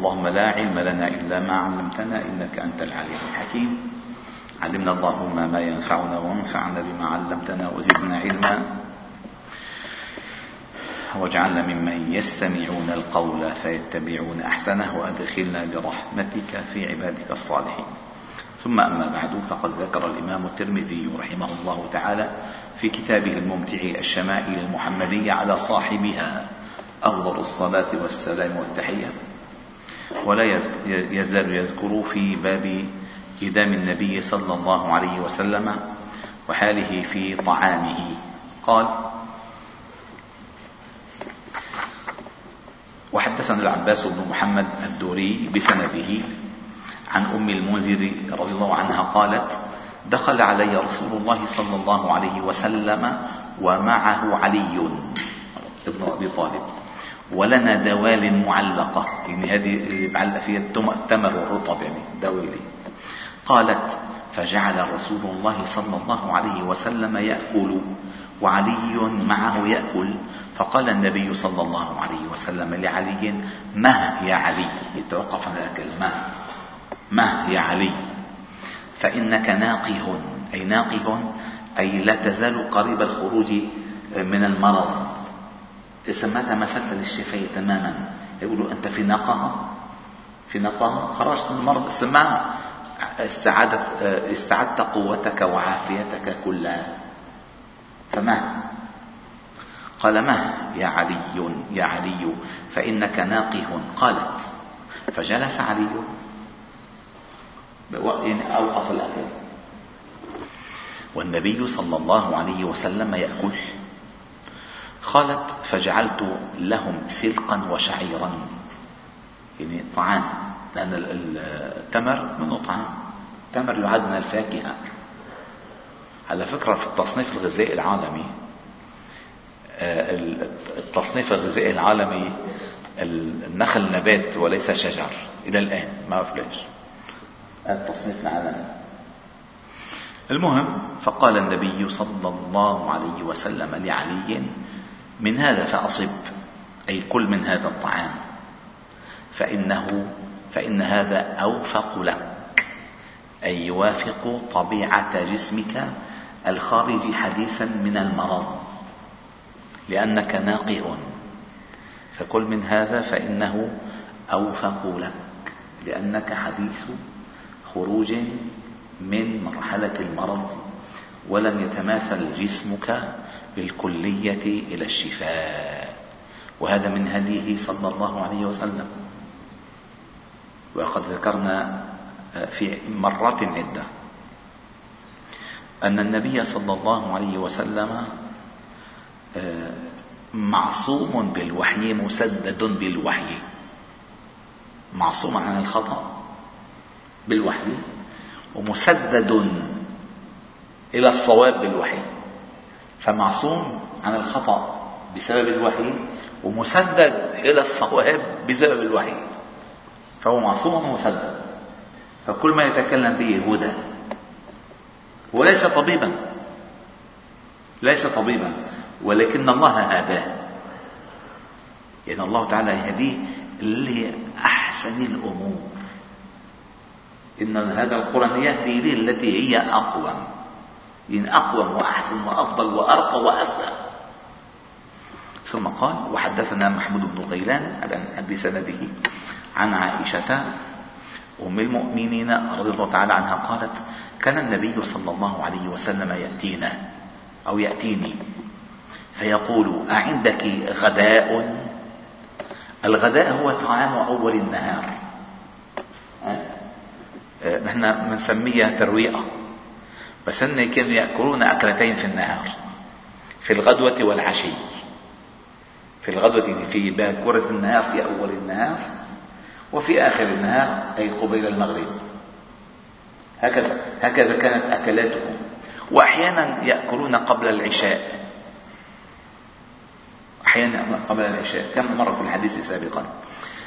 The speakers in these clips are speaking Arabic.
اللهم لا علم لنا إلا ما علمتنا إنك أنت العليم الحكيم. علمنا اللهم ما ينفعنا وانفعنا بما علمتنا وزدنا علما. واجعلنا ممن يستمعون القول فيتبعون أحسنه وأدخلنا برحمتك في عبادك الصالحين. ثم أما بعد فقد ذكر الإمام الترمذي رحمه الله تعالى في كتابه الممتع الشمائل المحمدية على صاحبها أفضل الصلاة والسلام والتحية. ولا يزال يذكر في باب إدام النبي صلى الله عليه وسلم وحاله في طعامه. قال وحدثنا العباس بن محمد الدوري بسنده عن أم المنذر رضي الله عنها قالت دخل علي رسول الله صلى الله عليه وسلم ومعه علي ابن أبي طالب. ولنا دوال معلقة. يعني هذه اللي بعلق فيها التمر والرطب يعني دوالي. قالت فجعل رسول الله صلى الله عليه وسلم يأكل وعلي معه يأكل. فقال النبي صلى الله عليه وسلم لعلي مه يا علي؟ يتوقف عن الأكل. مه مه يا علي؟ فإنك ناقه أي ناقه أي لا تزال قريب الخروج من المرض. سمتها مسألة للشفاء تماما. يقولوا أنت في نقاهة. في نقاهة. خرجت من المرض السماء استعدت استعدت قوتك وعافيتك كلها. فما؟ قال ما؟ يا علي يا علي فإنك ناقه. قالت فجلس علي. يعني أوقف الأكل والنبي صلى الله عليه وسلم يأكل قالت فجعلت لهم سلقا وشعيرا. يعني طعام لأن التمر منه طعام. التمر يعد من الفاكهة. على فكرة في التصنيف الغذائي العالمي آه، التصنيف الغذائي العالمي النخل نبات وليس شجر. إلى الآن ما بعرف ليش التصنيف العالمي. المهم فقال النبي صلى الله عليه وسلم لعلي من هذا فأصب أي كل من هذا الطعام. فإنه فإن هذا أوفق لك أي يوافق طبيعة جسمك الخارج حديثا من المرض لأنك ناقه فكل من هذا فإنه أوفق لك لأنك حديث خروج من مرحلة المرض ولم يتماثل جسمك بالكلية إلى الشفاء. وهذا من هديه صلى الله عليه وسلم. وقد ذكرنا في مرات عدة. أن النبي صلى الله عليه وسلم آه، معصوم بالوحي مسدد بالوحي. معصوم عن الخطأ بالوحي ومسدد إلى الصواب بالوحي. فمعصوم عن الخطأ بسبب الوحي ومسدد إلى الصواب بسبب الوحي. فهو معصوم ومسدد فكل ما يتكلم به هدى. وليس طبيبا. ليس طبيبا. ولكن الله هداه يعني الله تعالى يهديه لأحسن الأمور. إن هذا القرآن يهدي لي التي هي أقوم. يعني أقوم وأحسن وأفضل وأرقى وأسلم. ثم قال وحدثنا محمود بن غيلان بسنده عن عائشة أم المؤمنين رضي الله تعالى عنها قالت كان النبي صلى الله عليه وسلم يأتينا أو يأتيني فيقول أعندك غداء؟ الغداء هو طعام أول النهار. نحن بنسميها ترويئة بس هن كانوا يأكلون أكلتين في النهار في الغدوة والعشي. في الغدوة في باكورة النهار في أول النهار وفي آخر النهار أي قبيل المغرب. هكذا هكذا كانت أكلاتهم. وأحيانا يأكلون قبل العشاء. أحيانا قبل العشاء. كما مر في الحديث سابقا.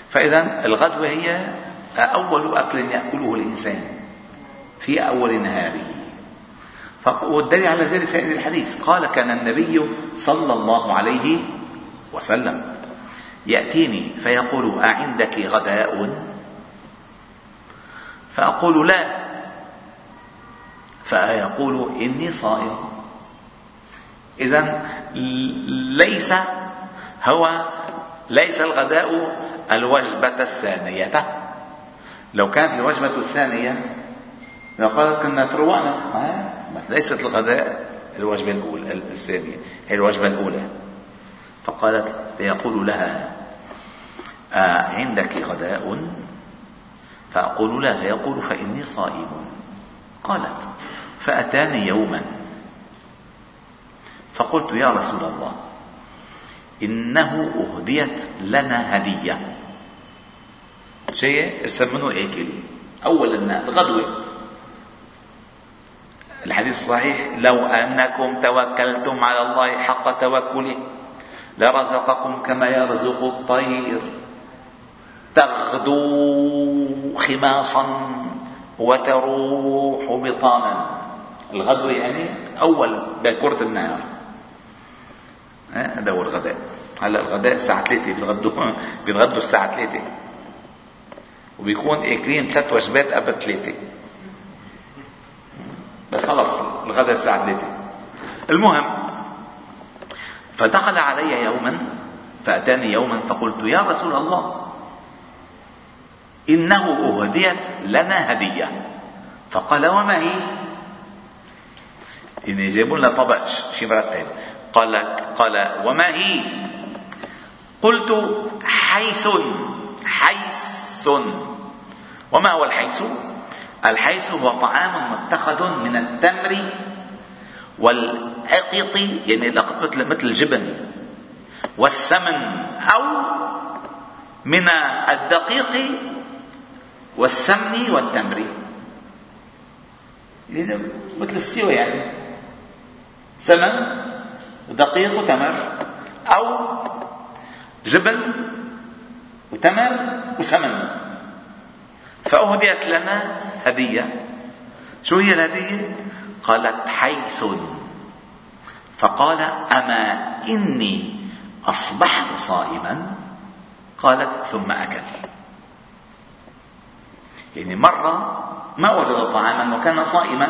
فإذا الغدوة هي أول أكل يأكله الإنسان في أول نهاره. والدليل على ذلك سيأتي الحديث. قال كان النبي صلى الله عليه وسلم يأتيني فيقول أعندك غداء؟ فأقول لا. فيقول إني صائم. إذا ليس هو ليس الغداء الوجبة الثانية. لو كانت الوجبة الثانية لقد كنا تروقنا ليست الغداء الوجبة الأولى الثانية هي الوجبة الأولى. فقالت فيقول لها آه عندك غداء فأقول لا فيقول فإني صائم. قالت فأتاني يوما. فقلت يا رسول الله إنه أهديت لنا هدية. شيء استمنوا اكل أولا الغدوة الحديث الصحيح لو أنكم توكلتم على الله حق توكله لرزقكم كما يرزق الطير. تغدو خماصا وتروح بطانا. الغدو يعني أول باكورة النهار. هذا هو الغداء. هلا الغداء الساعة 3 بيتغدوا بيتغدوا الساعة 3 وبيكون أكلين ثلاث وجبات قبل 3 بس خلص الغداء الساعة 3 المهم فدخل علي يوما فأتاني يوما فقلت يا رسول الله إنه أهديت لنا هدية فقال وما هي؟ يعني جابوا لنا طبق شي مرتب قال قال وما هي؟ قلت حيث حيث وما هو الحيث؟ الحيث هو طعام متخذ من التمر والأقط يعني الأقط مثل مثل الجبن والسمن أو من الدقيق والسمن والتمر. يعني مثل السوى يعني. سمن دقيق وتمر أو جبن وتمر وسمن. فأهديت لنا هدية. شو هي الهدية؟ قالت حيث. فقال أما إني أصبحت صائما؟ قالت ثم أكل. يعني مرة ما وجد طعاما وكان صائما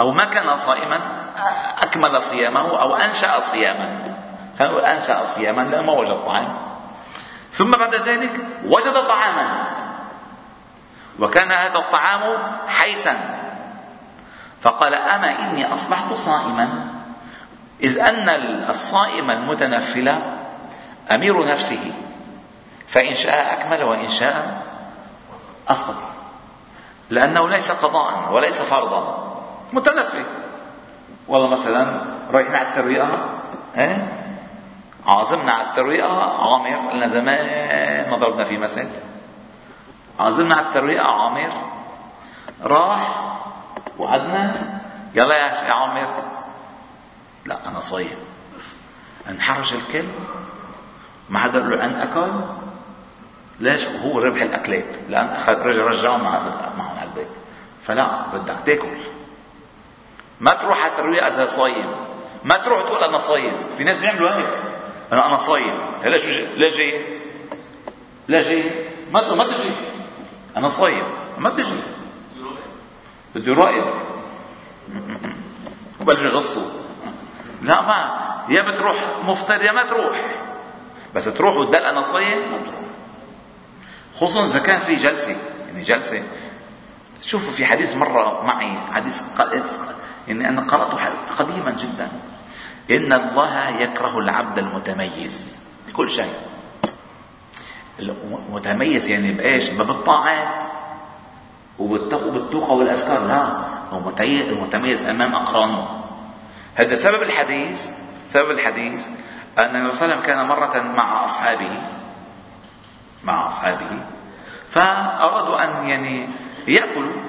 أو ما كان صائما أكمل صيامه أو أنشأ صياما. أنشأ صياما لأنه ما وجد طعام. ثم بعد ذلك وجد طعاما. وكان هذا الطعام حيسا. فقال أما إني أصبحت صائما؟ إذ أن الصائم المتنفل أمير نفسه فإن شاء أكمل وإن شاء افضل لأنه ليس قضاء وليس فرضا. متنفل. والله مثلا رايحين على الترويقة إيه؟ عازمنا على الترويقة عامر قلنا زمان ما ضربنا في مثل عازمنا على الترويقة عامر. راح وعدنا. يلا يا عامر. لا أنا صايم. انحرج الكل. ما حدا له عن أكل؟ ليش؟ هو ربح الأكلات. لأن أخذ رجع رجعهم معهم على البيت. فلا بدك تاكل ما تروح على الترويقة إذا صايم. ما تروح تقول أنا صايم. في ناس بيعملوا هيك. أنا أنا صايم. شو لا جاي؟ لا جاي؟ ما ما تجي. أنا صايم ما بيجي بده يراقب وبلش يغصوا. لا ما يا بتروح مفطر يا ما تروح. بس تروح وتدل أنا صايم ما تروح خصوصا إذا كان في جلسة يعني جلسة. شوفوا في حديث مرة معي حديث يعني أنا قرأته قديما جدا. إن الله يكره العبد المتميز. بكل شيء. متميز يعني بإيش؟ بالطاعات وبالتقوى والأذكار. لا هو متميز أمام أقرانه. هذا سبب الحديث سبب الحديث أن النبي صلى الله عليه وسلم كان مرة مع أصحابه مع أصحابه فأرادوا أن يعني يأكلوا.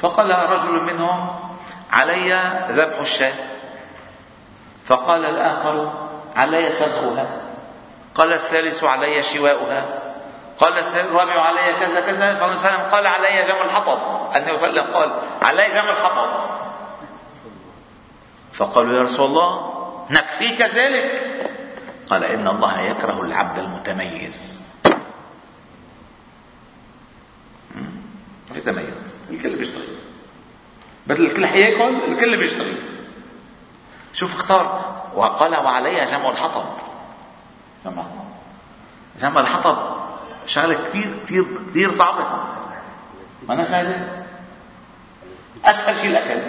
فقال رجل منهم علي ذبح الشاة. فقال الآخر علي سلخها قال الثالث علي شواؤها. قال الرابع علي كذا كذا. فالنبي صلى الله عليه وسلم قال علي جمع الحطب. النبي صلى الله عليه وسلم قال علي جمع الحطب. فقالوا يا رسول الله نكفيك ذلك. قال إن الله يكره العبد المتميز. في تميز الكل بيشتغل. بدل الكل حياكل الكل بيشتغل. شوف اختار. وقال وعليها جمع الحطب. جمع الحطب شغلة كثير كثير كثير صعبة. ما أنا سهلة أسهل شيء الأكل.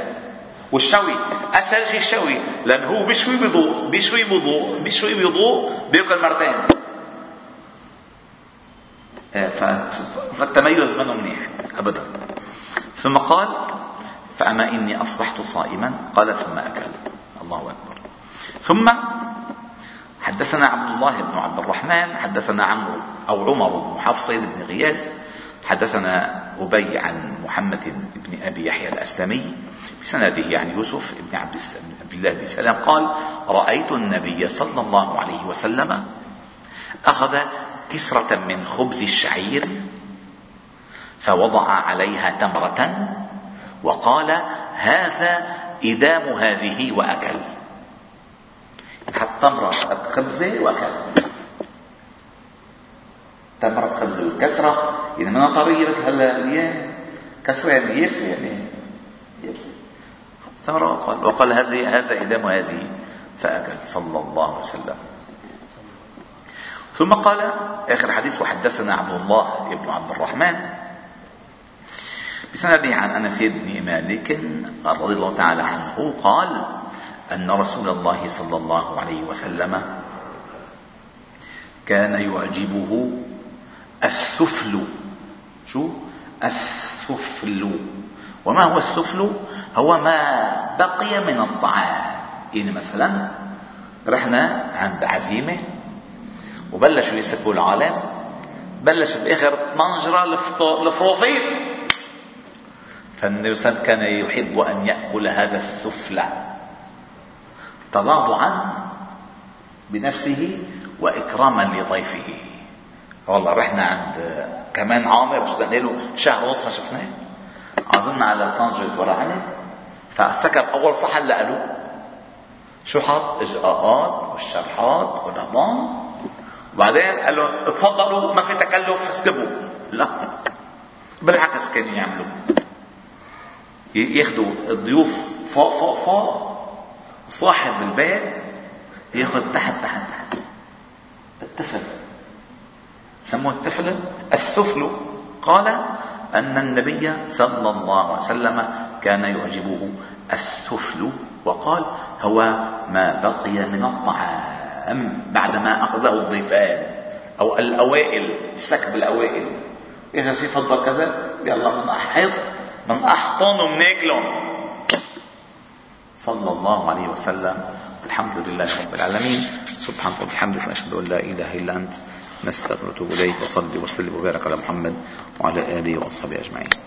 والشوي أسهل شيء الشوي. لأن هو بيشوي بيضوء بيشوي بيضوء بيشوي بيضوء بيأكل مرتين. آه، فالتميز منه منيح ابدا. ثم قال فأما إني أصبحت صائما قال ثم أكل. الله أكبر. ثم حدثنا عبد الله بن عبد الرحمن حدثنا عمرو أو عمر بن حفص بن غياث حدثنا أبي عن محمد بن أبي يحيى الأسلمي بسنده يعني يوسف بن عبد, عبد الله بن سلام قال رأيت النبي صلى الله عليه وسلم أخذ كسرة من خبز الشعير فوضع عليها تمرة وقال هذا إدام هذه وأكل. حط تمرة خبزة وأكل تمرة خبزة الكسرة إذا من طرية هلا الأيام كسرة يعني يبسة يعني. يبسة ثمرة وقال وقال هذه هذا إدام هذه فأكل. صلى الله عليه وسلم. ثم قال آخر حديث وحدثنا عبد الله بن عبد الرحمن. بسنده عن أنس بن مالك رضي الله تعالى عنه قال أن رسول الله صلى الله عليه وسلم كان يعجبه الثفل. شو؟ الثفل. وما هو الثفل؟ هو ما بقي من الطعام. يعني مثلا رحنا عند عزيمة وبلشوا يسبوا العالم بلش بإخر طنجرة الفروفيت فالنبي صلى كان يحب أن يأكل هذا الثفل. تواضعا بنفسه وإكراما لضيفه. والله رحنا عند كمان عامر مش له شهر ونص ما شفناه. عزمنا على طنجرة ورقة فسكب أول صحن لقلو شو حط إجراءات والشرحات والضمان وبعدين قال لهم اتفضلوا ما في تكلف اسكبوا. لا بالعكس كانوا يعملوا. ياخذوا الضيوف فوق فوق فوق. وصاحب البيت ياخذ تحت تحت تحت. التفل. سموه التفل. الثفل قال أن النبي صلى الله عليه وسلم كان يعجبه السفل وقال هو ما بقي من الطعام بعدما أخذه الضيفان أو الأوائل سكب الأوائل. إذا شيء فضل كذا يلا من أحط من أحطن ومناكلهم صلى الله عليه وسلم. الحمد لله رب العالمين. سبحانك وبحمدك نشهد أن لا إله إلا أنت. نستغفر ونتوب إليك. وصلي وسلم وبارك على محمد وعلى آله وأصحابه أجمعين.